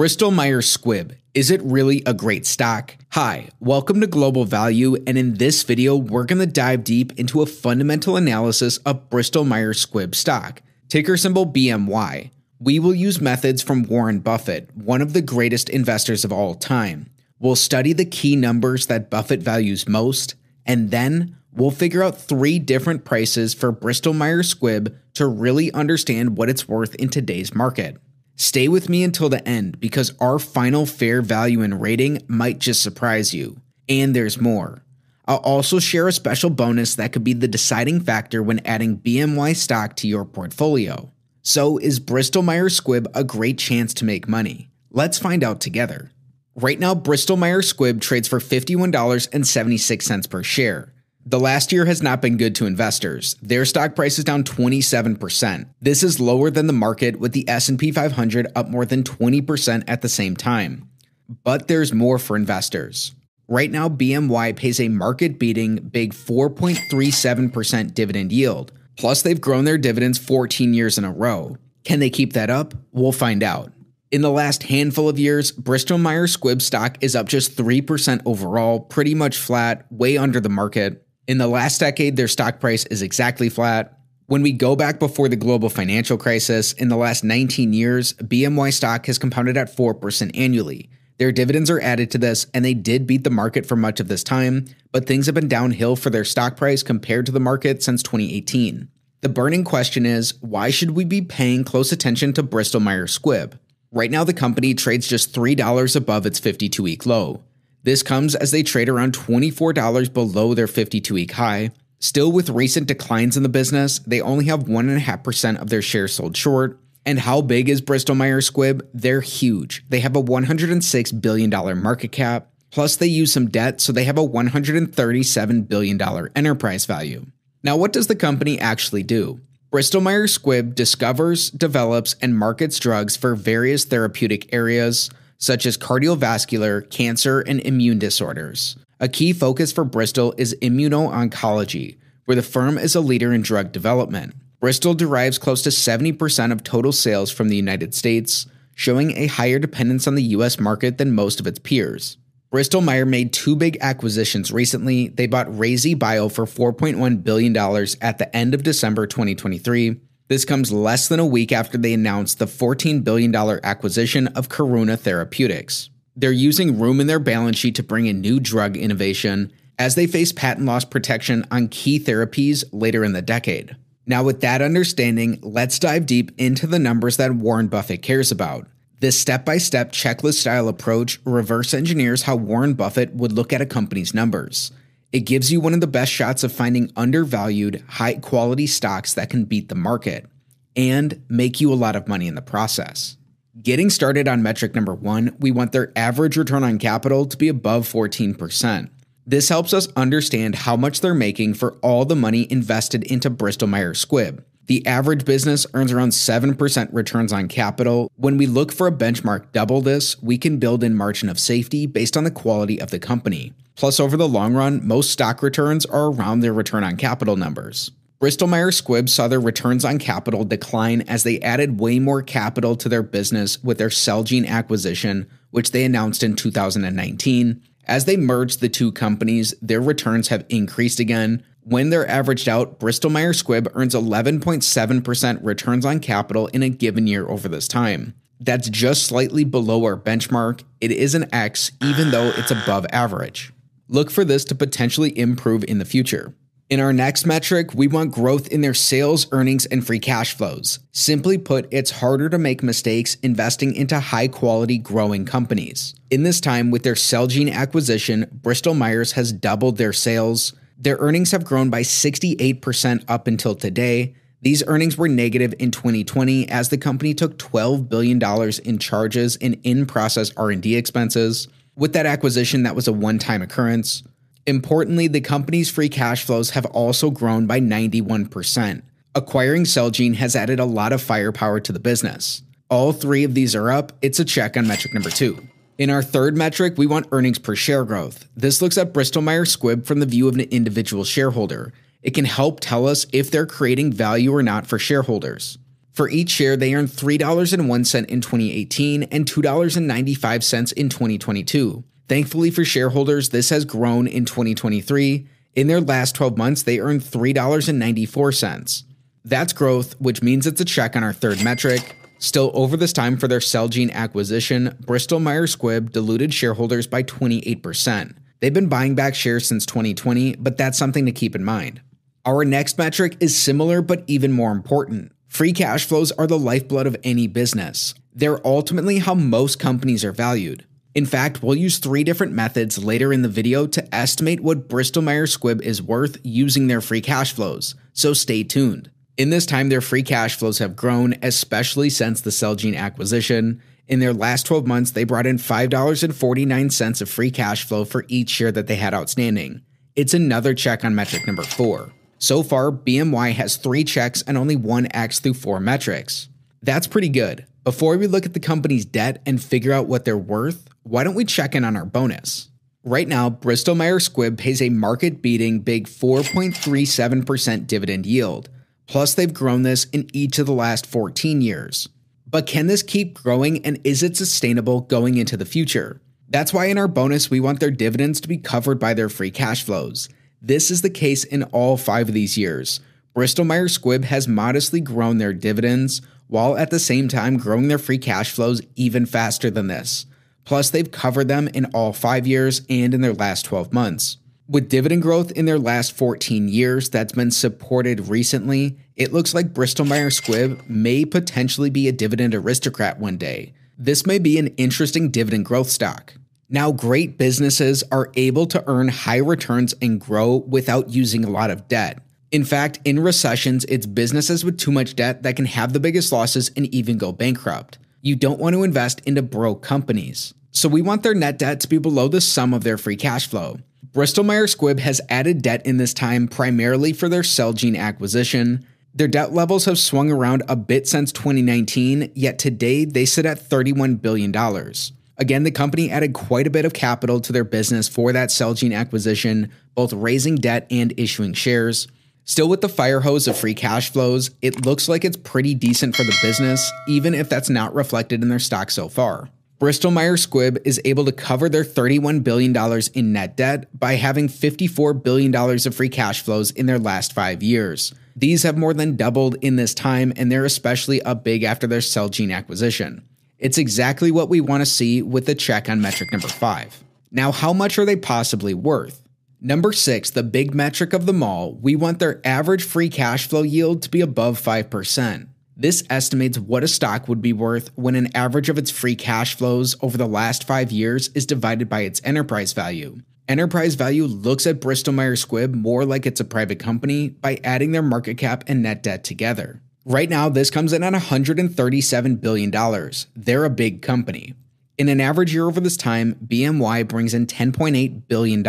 Bristol Myers Squibb. Is it really a great stock? Hi, welcome to Global Value, and in this video, we're going to dive deep into a fundamental analysis of Bristol Myers Squibb stock, ticker symbol BMY. We will use methods from Warren Buffett, one of the greatest investors of all time. We'll study the key numbers that Buffett values most, and then we'll figure out three different prices for Bristol Myers Squibb to really understand what it's worth in today's market. Stay with me until the end because our final fair value and rating might just surprise you. And there's more. I'll also share a special bonus that could be the deciding factor when adding BMY stock to your portfolio. So, is Bristol Myers Squibb a great chance to make money? Let's find out together. Right now, Bristol Myers Squibb trades for $51.76 per share. The last year has not been good to investors. Their stock price is down 27%. This is lower than the market with the S&P 500 up more than 20% at the same time. But there's more for investors. Right now BMY pays a market-beating big 4.37% dividend yield. Plus they've grown their dividends 14 years in a row. Can they keep that up? We'll find out. In the last handful of years, Bristol Myers Squibb stock is up just 3% overall, pretty much flat, way under the market. In the last decade, their stock price is exactly flat. When we go back before the global financial crisis, in the last 19 years, BMY stock has compounded at 4% annually. Their dividends are added to this, and they did beat the market for much of this time, but things have been downhill for their stock price compared to the market since 2018. The burning question is why should we be paying close attention to Bristol Myers Squibb? Right now, the company trades just $3 above its 52 week low. This comes as they trade around $24 below their 52 week high. Still, with recent declines in the business, they only have 1.5% of their shares sold short. And how big is Bristol Myers Squibb? They're huge. They have a $106 billion market cap. Plus, they use some debt, so they have a $137 billion enterprise value. Now, what does the company actually do? Bristol Myers Squibb discovers, develops, and markets drugs for various therapeutic areas such as cardiovascular, cancer, and immune disorders. A key focus for Bristol is immuno-oncology, where the firm is a leader in drug development. Bristol derives close to 70% of total sales from the United States, showing a higher dependence on the US market than most of its peers. Bristol Myers made two big acquisitions recently. They bought RayzeBio for $4.1 billion at the end of December 2023 this comes less than a week after they announced the $14 billion acquisition of Karuna Therapeutics. They're using room in their balance sheet to bring in new drug innovation as they face patent loss protection on key therapies later in the decade. Now, with that understanding, let's dive deep into the numbers that Warren Buffett cares about. This step by step checklist style approach reverse engineers how Warren Buffett would look at a company's numbers. It gives you one of the best shots of finding undervalued, high quality stocks that can beat the market and make you a lot of money in the process. Getting started on metric number one, we want their average return on capital to be above 14%. This helps us understand how much they're making for all the money invested into Bristol Myers Squibb. The average business earns around 7% returns on capital. When we look for a benchmark double this, we can build in margin of safety based on the quality of the company. Plus, over the long run, most stock returns are around their return on capital numbers. Bristol Myers Squibb saw their returns on capital decline as they added way more capital to their business with their Celgene acquisition, which they announced in 2019. As they merged the two companies, their returns have increased again. When they're averaged out, Bristol Myers Squibb earns 11.7% returns on capital in a given year over this time. That's just slightly below our benchmark. It is an X, even though it's above average. Look for this to potentially improve in the future. In our next metric, we want growth in their sales, earnings, and free cash flows. Simply put, it's harder to make mistakes investing into high quality growing companies. In this time, with their Celgene acquisition, Bristol Myers has doubled their sales. Their earnings have grown by 68% up until today. These earnings were negative in 2020 as the company took $12 billion in charges in in-process R&D expenses. With that acquisition, that was a one time occurrence. Importantly, the company's free cash flows have also grown by 91%. Acquiring Celgene has added a lot of firepower to the business. All three of these are up. It's a check on metric number two. In our third metric, we want earnings per share growth. This looks at Bristol Myers Squibb from the view of an individual shareholder. It can help tell us if they're creating value or not for shareholders. For each share, they earned $3.01 in 2018 and $2.95 in 2022. Thankfully for shareholders, this has grown in 2023. In their last 12 months, they earned $3.94. That's growth, which means it's a check on our third metric. Still, over this time for their Celgene acquisition, Bristol Myers Squibb diluted shareholders by 28%. They've been buying back shares since 2020, but that's something to keep in mind. Our next metric is similar but even more important. Free cash flows are the lifeblood of any business. They're ultimately how most companies are valued. In fact, we'll use three different methods later in the video to estimate what Bristol Myers Squibb is worth using their free cash flows, so stay tuned. In this time, their free cash flows have grown, especially since the Celgene acquisition. In their last 12 months, they brought in $5.49 of free cash flow for each share that they had outstanding. It's another check on metric number four. So far, BMY has three checks and only one X through four metrics. That's pretty good. Before we look at the company's debt and figure out what they're worth, why don't we check in on our bonus? Right now, Bristol Myers Squibb pays a market beating big 4.37% dividend yield. Plus, they've grown this in each of the last 14 years. But can this keep growing and is it sustainable going into the future? That's why in our bonus, we want their dividends to be covered by their free cash flows. This is the case in all five of these years. Bristol Myers Squibb has modestly grown their dividends while at the same time growing their free cash flows even faster than this. Plus, they've covered them in all five years and in their last 12 months. With dividend growth in their last 14 years that's been supported recently, it looks like Bristol Myers Squibb may potentially be a dividend aristocrat one day. This may be an interesting dividend growth stock. Now, great businesses are able to earn high returns and grow without using a lot of debt. In fact, in recessions, it's businesses with too much debt that can have the biggest losses and even go bankrupt. You don't want to invest into broke companies. So we want their net debt to be below the sum of their free cash flow. Bristol Myers Squibb has added debt in this time primarily for their Celgene acquisition. Their debt levels have swung around a bit since 2019, yet today they sit at $31 billion. Again, the company added quite a bit of capital to their business for that Celgene acquisition, both raising debt and issuing shares. Still, with the fire hose of free cash flows, it looks like it's pretty decent for the business, even if that's not reflected in their stock so far. Bristol Myers Squibb is able to cover their $31 billion in net debt by having $54 billion of free cash flows in their last five years. These have more than doubled in this time, and they're especially up big after their Celgene acquisition. It's exactly what we want to see with the check on metric number five. Now, how much are they possibly worth? Number six, the big metric of them all, we want their average free cash flow yield to be above 5%. This estimates what a stock would be worth when an average of its free cash flows over the last five years is divided by its enterprise value. Enterprise value looks at Bristol Myers Squibb more like it's a private company by adding their market cap and net debt together. Right now, this comes in at $137 billion. They're a big company. In an average year over this time, BMY brings in $10.8 billion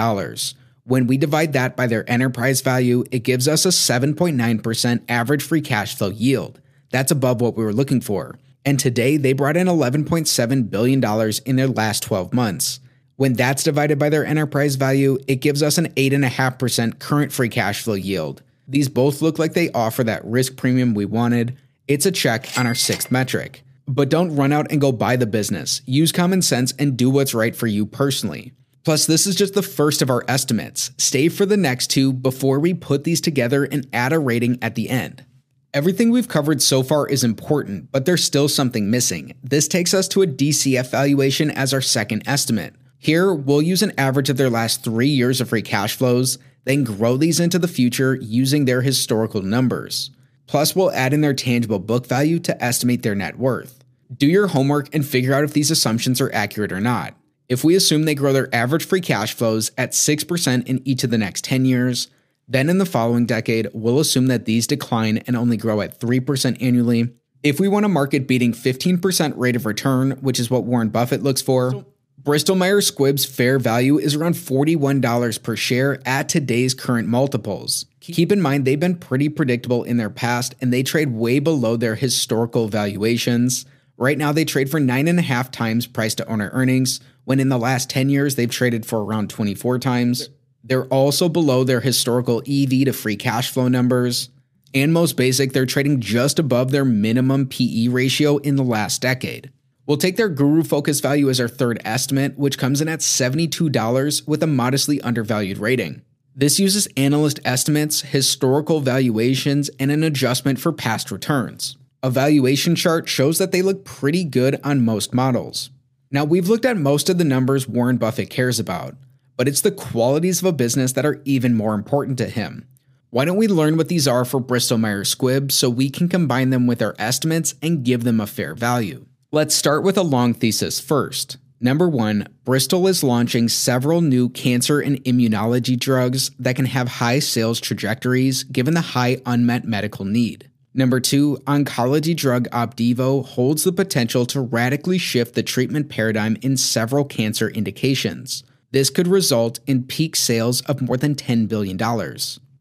when we divide that by their enterprise value, it gives us a 7.9% average free cash flow yield. That's above what we were looking for. And today, they brought in $11.7 billion in their last 12 months. When that's divided by their enterprise value, it gives us an 8.5% current free cash flow yield. These both look like they offer that risk premium we wanted. It's a check on our sixth metric. But don't run out and go buy the business. Use common sense and do what's right for you personally. Plus, this is just the first of our estimates. Stay for the next two before we put these together and add a rating at the end. Everything we've covered so far is important, but there's still something missing. This takes us to a DCF valuation as our second estimate. Here, we'll use an average of their last three years of free cash flows, then grow these into the future using their historical numbers. Plus, we'll add in their tangible book value to estimate their net worth. Do your homework and figure out if these assumptions are accurate or not. If we assume they grow their average free cash flows at 6% in each of the next 10 years, then in the following decade, we'll assume that these decline and only grow at 3% annually. If we want a market beating 15% rate of return, which is what Warren Buffett looks for, Bristol Myers Squibb's fair value is around $41 per share at today's current multiples. Keep in mind, they've been pretty predictable in their past and they trade way below their historical valuations. Right now, they trade for 9.5 times price to owner earnings, when in the last 10 years they've traded for around 24 times. They're also below their historical EV to free cash flow numbers. And most basic, they're trading just above their minimum PE ratio in the last decade. We'll take their Guru Focus value as our third estimate, which comes in at $72 with a modestly undervalued rating. This uses analyst estimates, historical valuations, and an adjustment for past returns. A valuation chart shows that they look pretty good on most models. Now, we've looked at most of the numbers Warren Buffett cares about, but it's the qualities of a business that are even more important to him. Why don't we learn what these are for Bristol Myers Squibb so we can combine them with our estimates and give them a fair value? Let's start with a long thesis first. Number one, Bristol is launching several new cancer and immunology drugs that can have high sales trajectories given the high unmet medical need. Number two, oncology drug Opdivo holds the potential to radically shift the treatment paradigm in several cancer indications. This could result in peak sales of more than $10 billion.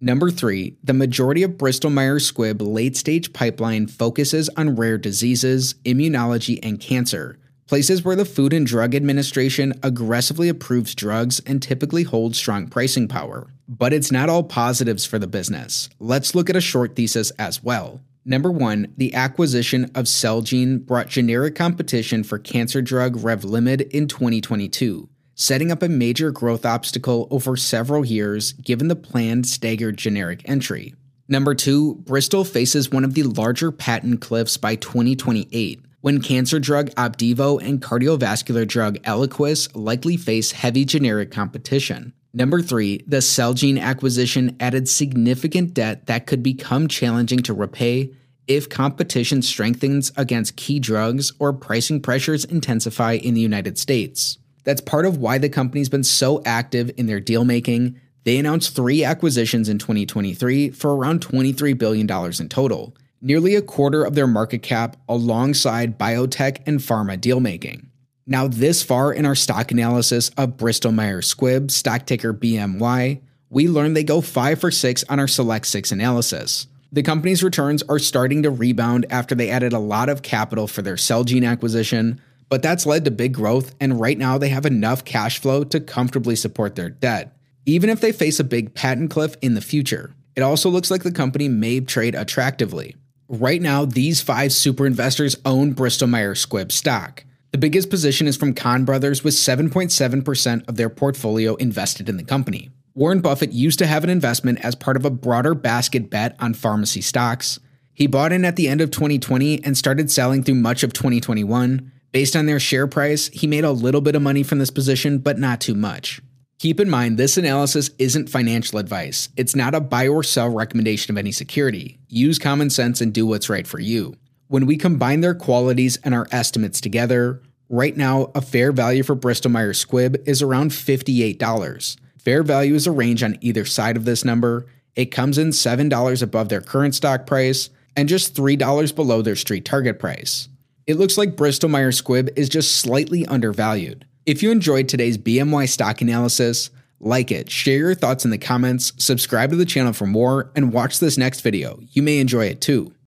Number three, the majority of Bristol Myers Squibb late stage pipeline focuses on rare diseases, immunology, and cancer places where the Food and Drug Administration aggressively approves drugs and typically holds strong pricing power. But it's not all positives for the business. Let's look at a short thesis as well. Number one, the acquisition of Celgene brought generic competition for cancer drug Revlimid in 2022, setting up a major growth obstacle over several years given the planned staggered generic entry. Number two, Bristol faces one of the larger patent cliffs by 2028 when cancer drug Opdivo and cardiovascular drug Eliquis likely face heavy generic competition. Number three, the Celgene acquisition added significant debt that could become challenging to repay if competition strengthens against key drugs or pricing pressures intensify in the United States. That's part of why the company's been so active in their deal making. They announced three acquisitions in 2023 for around $23 billion in total, nearly a quarter of their market cap alongside biotech and pharma deal making. Now, this far in our stock analysis of Bristol Myers Squibb, stock ticker BMY, we learned they go 5 for 6 on our Select 6 analysis. The company's returns are starting to rebound after they added a lot of capital for their Celgene acquisition, but that's led to big growth, and right now they have enough cash flow to comfortably support their debt, even if they face a big patent cliff in the future. It also looks like the company may trade attractively. Right now, these five super investors own Bristol Myers Squibb stock. The biggest position is from Kahn Brothers with 7.7% of their portfolio invested in the company. Warren Buffett used to have an investment as part of a broader basket bet on pharmacy stocks. He bought in at the end of 2020 and started selling through much of 2021. Based on their share price, he made a little bit of money from this position, but not too much. Keep in mind, this analysis isn't financial advice. It's not a buy or sell recommendation of any security. Use common sense and do what's right for you. When we combine their qualities and our estimates together, right now, a fair value for Bristol Myers Squibb is around $58. Fair value is a range on either side of this number. It comes in $7 above their current stock price and just $3 below their street target price. It looks like Bristol Myers Squibb is just slightly undervalued. If you enjoyed today's BMY stock analysis, like it, share your thoughts in the comments, subscribe to the channel for more, and watch this next video. You may enjoy it too.